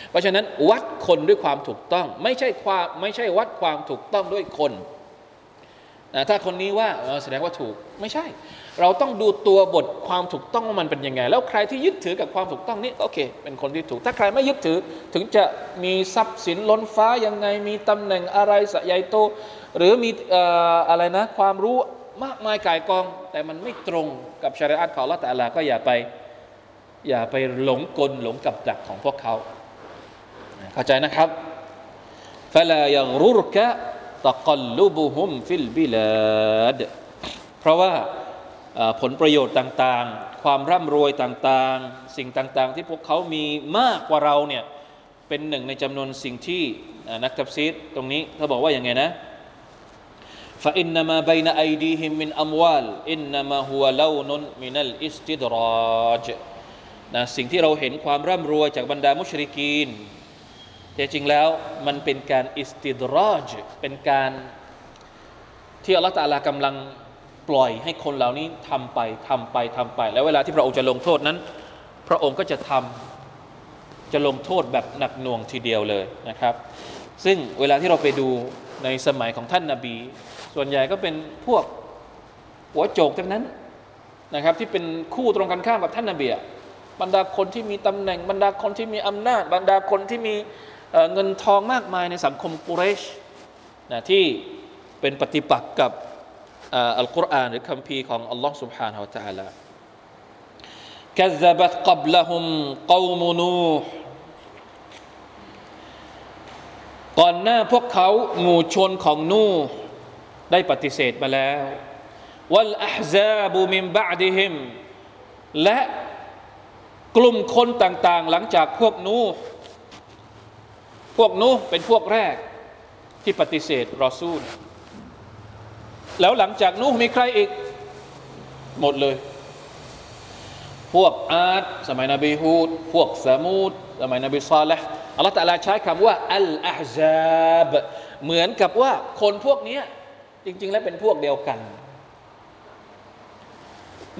เพราะฉะนั้นวัดคนด้วยความถูกต้อง ไม่ใช่ความไม่ใช่วัดความถูกต้องด้วยคน นะถ้าคนนี้ว่าแสดงว่าถูกไม่ใช่ เราต้องดูตัวบทความถูกต้องว่ามันเป็นยังไง แล้วใครที่ยึดถือกับความถูกต้องนี้โอเค เป็นคนที่ถูก ถ้าใครไม่ยึดถือถึงจะมีทรัพย์สินล้นฟ้ายังไง มีตำแหน่งอะไรสใหญ่โต หรือมีอะไรนะ ความรู้มากมายกายกอง แต่มันไม่ตรงกับชริอัตของละแต่ละก็อย่าไป อย่าไปหลงกลหลงกับดักของพวกเขาเข้าใจนะครับ فلا يغررك ตะกลลูบูฮุมฟิลบิลาดเพราะว่าผลประโยชน์ต่างๆ ความร่ำรวยต่างๆ สิ่งต่างๆ ที่พวกเขามีมากกว่าเราเนี่ยเป็นหนึ่งในจำนวนสิ่งที่นักตัฟซีรตรงนี้เขาบอกว่าอย่างไงนะفإنما ما بين أيديهم من أموال إنما هو لون من الاستدراج นะสิ่งที่เราเห็นความร่ำรวยจากบรรดามุชริกีน แต่จริงแล้วมันเป็นการอิสติดรอจเป็นการที่อัลลอฮฺตาลากำลังปล่อยให้คนเหล่านี้ทำไปทำไปทำไป แล้วเวลาที่พระองค์จะลงโทษนั้น พระองค์ก็จะทำจะลงโทษแบบหนักหน่วงทีเดียวเลยนะครับ ซึ่งเวลาที่เราไปดูในสมัยของท่านนาบี ส่วนใหญ่ก็เป็นพวกหัวโจกทั้งนั้นนะครับที่เป็นคู่ตรงกันข้ามกับท่านนบีบรรดาคนที่มีตำแหน่งบรรดาคนที่มีอำนาจ บรรดาคนที่มี เอ่อเงินทองมากมายในสังคมกุเรชนะที่เป็นปฏิปักษ์กับเอ่ออัลกุรอานหรือคัมภีร์ของอัลลอฮ์ سبحانه และ تعالى كذبت قبلهم قوم نوح ก่อนหน้าพวกเขาหมู่ชนของนูห์ได้ปฏิเสธมาแล้ว วัลอะฮซาบุมิมบะดิฮิม และกลุ่มคนต่างๆ หลังจากพวกนูห์ พวกนูห์เป็นพวกแรกที่ปฏิเสธรอซูล แล้วหลังจากนูห์มีใครอีก หมดเลย พวกอาดสมัยนบีฮูด พวกสามูดสมัยนบีซอลและอัลลอฮฺตะลาใช้คำว่า อัลอาฮซาบ เหมือนกับว่าคนพวกนี้จริง ๆ แล้วเป็นพวกเดียวกัน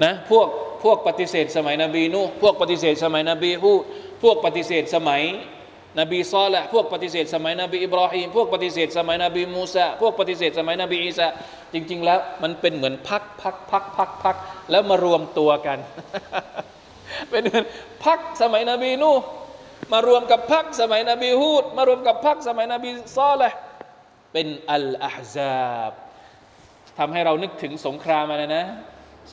นะพวกพวกปฏิเสธสมัยนบีนูห์พวกปฏิเสธสมัยนบีฮูดพวกปฏิเสธสมัย นบีซอละพวกปฏิเสธสมัยนบีอิบราฮิมพวกปฏิเสธสมัยนบีมูซาพวกปฏิเสธสมัยนบีอีสาจริง ๆ แล้วมันเป็นเหมือนพักพักพักพักพักแล้วมารวมตัวกัน เป็นเหมือนพักสมัยนบีนูมารวมกับพักสมัยนบีฮูดมารวมกับพักสมัยนบีซอละเป็นอัลอาฮซาบทำให้เรานึกถึงสงครามอะไรนะ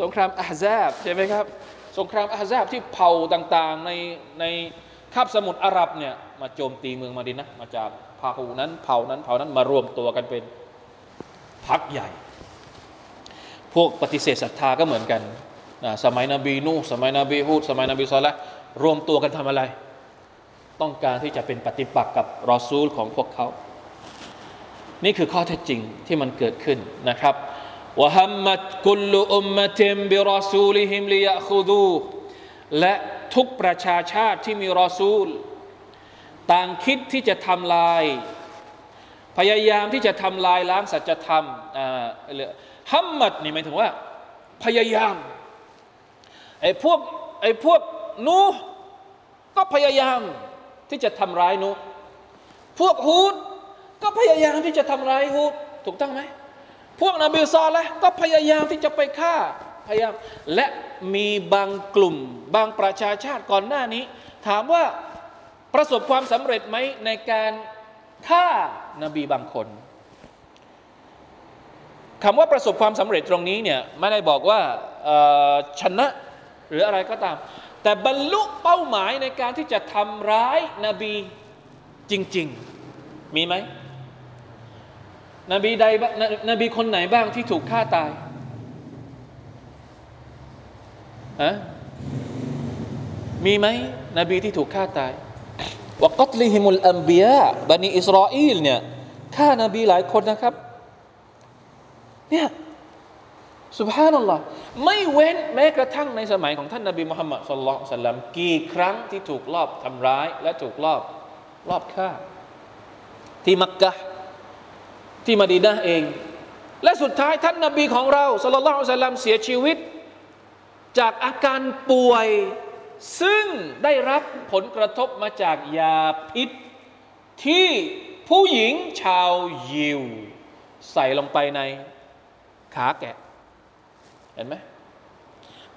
สงครามอาฮซาบใช่ไหมครับ สงครามอาฮซาบที่เผ่าต่างๆในใน คาบสมุทรอาหรับเนี่ยมาโจมตีเมืองมาดินนะมาจากเผ่านั้นเผ่านั้นเผ่านั้นมารวมตัวกันเป็นพักใหญ่ พวกปฏิเสธศรัทธาก็เหมือนกันนะสมัยนบีนูสมัยนบีฮูดสมัยนบีซอละรวมตัวกันทำอะไร ต้องการที่จะเป็นปฏิปักษ์กับรอซูลของพวกเขา นี่คือข้อเท็จจริงที่มันเกิดขึ้นนะครับวะฮัมมัดกุลอุมมะติมบิรอซูลิฮิมลิยะคุดูและ ทุกประชาชาติที่มีรอซูล ต่างคิดที่จะทำลาย พยายามที่จะทำลายล้างสัจธรรมอ่าฮัมมัดนี่หมายถึงว่า พยายามไอ้พวกไอ้พวกนูก็พยายามที่จะทำร้ายนูพวกฮูดก็พยายามที่จะทำร้ายฮูดถูกต้องไหมพวกนบีซอลและก็พยายามที่จะไปฆ่า พยายามและมีบางกลุ่ม บางประชาชาติก่อนหน้านี้ ถามว่าประสบความสำเร็จไหมในการฆ่านบีบางคนคำว่าประสบความสำเร็จตรงนี้เนี่ยไม่ได้บอกว่าชนะหรืออะไรก็ตาม แต่บรรลุเป้าหมายในการที่จะทำร้ายนบีจริง ๆ มีไหมนบีใดนนบีคนไหนบ้างที่ถูกฆ่าตาย อะมีไหมนบีที่ถูกฆ่าตายวะกัตลิฮิมุลอัมบียะบันิอิสราเอลเนี่ยฆ่านบีหลายคนนะครับ เนี่ยสุบฮานัลลอฮ์ไม่เว้นแม้กระทั่งในสมัยของท่านนบีมุฮัมมัดสุลลัลสัลลัมกี่ครั้งที่ถูกลอบทำร้าย และถูกลอบลอบฆ่า ที่มักกะที่มาดีนาเอง และสุดท้ายท่านนบีของเราสุลลัลลสัลลัมเสียชีวิต จากอาการป่วย ซึ่งได้รับผลกระทบมาจากยาพิษ ที่ผู้หญิงชาวยิว ใส่ลงไปในขาแกะ เห็นไหม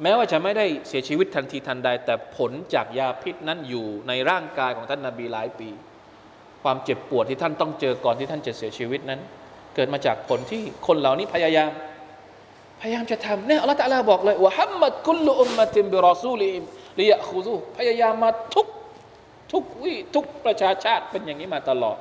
แม้ว่าจะไม่ได้เสียชีวิตทันทีทันใด แต่ผลจากยาพิษนั้นอยู่ในร่างกายของท่านนาบีหลายปี ความเจ็บปวดที่ท่านต้องเจอก่อนที่ท่านจะเสียชีวิตนั้น เกิดมาจากผลที่คนเหล่านี้พยายาม พยายามจะทำเนี่ยอัลลอฮฺตะลาบอกเลยว่าهمت كل أمة برسولهم ليأخذوهพยายามมาทุกทุกวิทุกประชาชาติเป็นอย่างนี้มาตลอด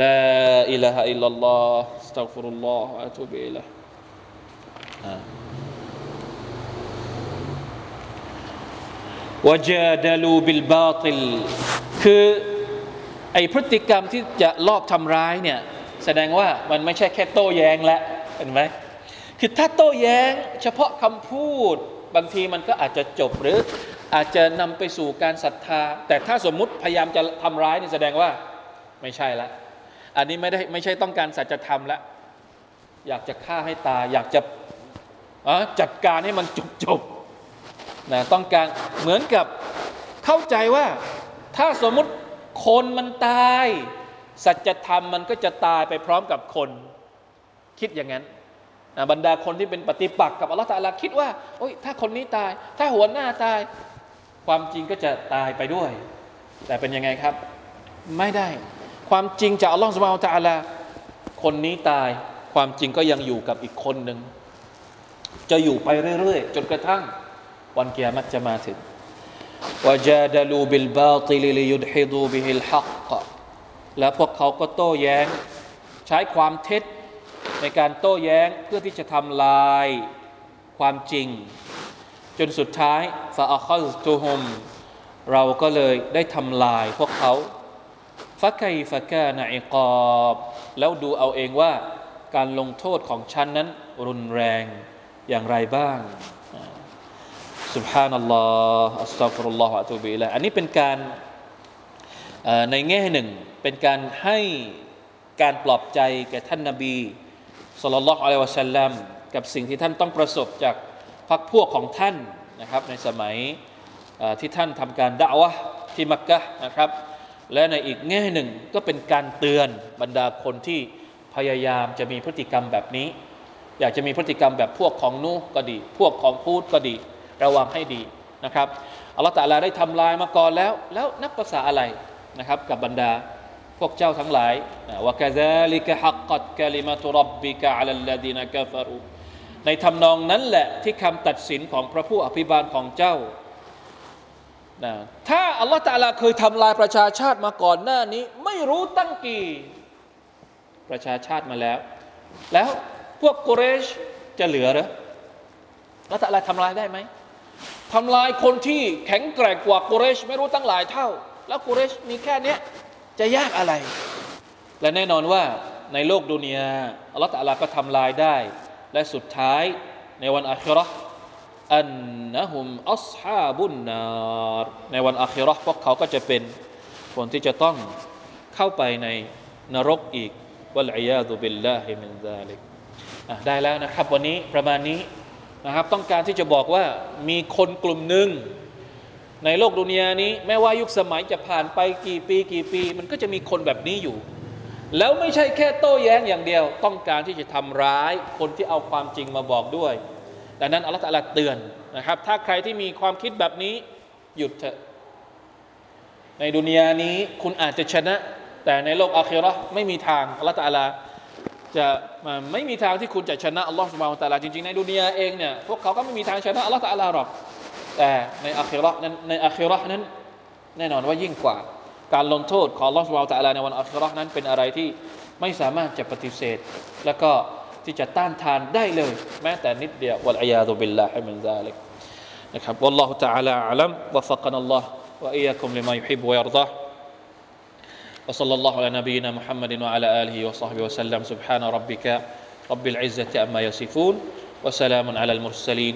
لا إله إلا الله أستغفر الله وأتوب إليه وجادلوا بالباطلคือไอพฤติกรรมที่จะลอบทำร้ายเนี่ย แสดงว่ามันไม่ใช่แค่โต้แย้งแล้วเห็นไหม คือถ้าโต้แย้งเฉพาะคำพูด บางทีมันก็อาจจะจบหรืออาจจะนำไปสู่การศรัทธา แต่ถ้าสมมุติพยายามจะทำร้ายนี่แสดงว่าไม่ใช่ละ อันนี้ไม่ได้ไม่ใช่ต้องการสัจธรรมละ อยากจะฆ่าให้ตายอยากจะจัดการให้มันจบจบนะต้องการเหมือนกับเข้าใจว่าถ้าสมมุติคนมันตาย สัจธรรมมันก็จะตายไปพร้อมกับคน คิดอย่างนั้น บรรดาคนที่เป็นปฏิปักษ์กับอัลลอฮฺตะอาลาคิดว่าโอ้ยถ้าคนนี้ตาย ถ้าหัวหน้าตาย ความจริงก็จะตายไปด้วย แต่เป็นยังไงครับ ไม่ได้ ความจริงจากอัลลอฮฺสุบฮานตะอาลา คนนี้ตาย ความจริงก็ยังอยู่กับอีกคนหนึ่ง จะอยู่ไปเรื่อยๆ จนกระทั่ง วันเกียรติจะมาถึง وجادلوا بالباطل ليدحضوا به الحق แล้วพวกเขาก็โต้แย้ง ใช้ความเท็จ ในการโต้แย้งเพื่อที่จะทำลายความจริง จนสุดท้ายฟาอัคลตุฮุมเราก็เลยได้ทำลายพวกเขาฟะไกฟะกานะอิกอบแล้วดูเอาเองว่าการลงโทษของฉันนั้นรุนแรงอย่างไรบ้างสุบฮานัลลอฮ์อัสตัฟรุลลอฮ์อะตูบิละอันนี้เป็นการในแง่หนึ่งเป็นการให้การปลอบใจแก่ท่านนาบี สุลต่านละอัลลอฮ์วะสัลลัมกับสิ่งที่ท่านต้องประสบจากพรรคพวกของท่านนะครับในสมัยที่ท่านทำการด่าวะที่มักกะนะครับ และในอีกแง่หนึ่งก็เป็นการเตือนบรรดาคนที่พยายามจะมีพฤติกรรมแบบนี้ อยากจะมีพฤติกรรมแบบพวกของนูก็ดี พวกของพูดก็ดี ระวังให้ดีนะครับอัลลอฮฺตะลาได้ทำลายมาก่อนแล้ว แล้วนับภาษาอะไรนะครับกับบรรดา พวกเจ้าทั้งหลายว่ากะซาลิกะฮักกัดกะลิมาตุรับบิกะอัลลดีนะกะฟารูในทำนองนั้นแหละที่คำตัดสินของพระผู้อภิบาลของเจ้านะถ้าอัลลอฮฺตะลาเคยทำลายประชาชาติมาก่อนหน้านี้ ไม่รู้ตั้งกี่ประชาชาติมาแล้ว แล้วพวกกุเรชจะเหลือหรืออัลลอฮฺตะลาทำลายได้ไหมทำลายคนที่แข็งแกร่งกว่ากุเรช ไม่รู้ตั้งหลายเท่า แล้วกุเรชมีแค่เนี้ย จะยากอะไร และแน่นอนว่าในโลกดุนยาอัลลอฮฺตะลาก็ทำลายได้ และสุดท้ายในวันอาคิรออันนะฮุมอัศฮาบุนนารในวันอาคิรอพวกเขาก็จะเป็นคนที่จะต้องเข้าไปในนรกอีกวัลอียาตุบิลลาฮิมินซาลิกได้แล้วนะครับ วันนี้ประมาณนี้นะครับ ต้องการที่จะบอกว่ามีคนกลุ่มหนึ่ง ในโลกดุนยานี้แม้ว่ายุคสมัยจะผ่านไปกี่ปีกี่ปี มันก็จะมีคนแบบนี้อยู่ แล้วไม่ใช่แค่โต้แย้งอย่างเดียว ต้องการที่จะทำร้ายคนที่เอาความจริงมาบอกด้วยดังนั้นอัลลอฮฺเตือนนะครับ ถ้าใครที่มีความคิดแบบนี้หยุดเถอะในดุนยานี้คุณอาจจะชนะ แต่ในโลกอาคิรอไม่มีทางอัลลอฮฺจะไม่มีทางที่คุณจะชนะอัลลอฮฺสุบฮานตะลาจริงๆในดุนยาเองเนี่ยพวกเขาก็ไม่มีทางชนะอัลลอฮฺตะลาหรอก แต่ในอาคิรอนั้นในอาคิรอนั้นแน่นอนว่ายิ่งกว่า การลงโทษของอัลลอฮฺสุบฮานตะลาในวันอาคิรอนั้นเป็นอะไรที่ไม่สามารถจะปฏิเสธ แล้วก็ที่จะต้านทานได้เลย แม้แต่นิดเดียววัลอยาตุบิลลาฮิมินซาลิกนะครับ والله تعالى أعلم وفقنا الله وإياكم لما يحب ويرضاه وصلى الله على نبينا محمد وعلى آله وصحبه وسلم سبحان ربك رب العزة أما يصفون وسلام على المرسلين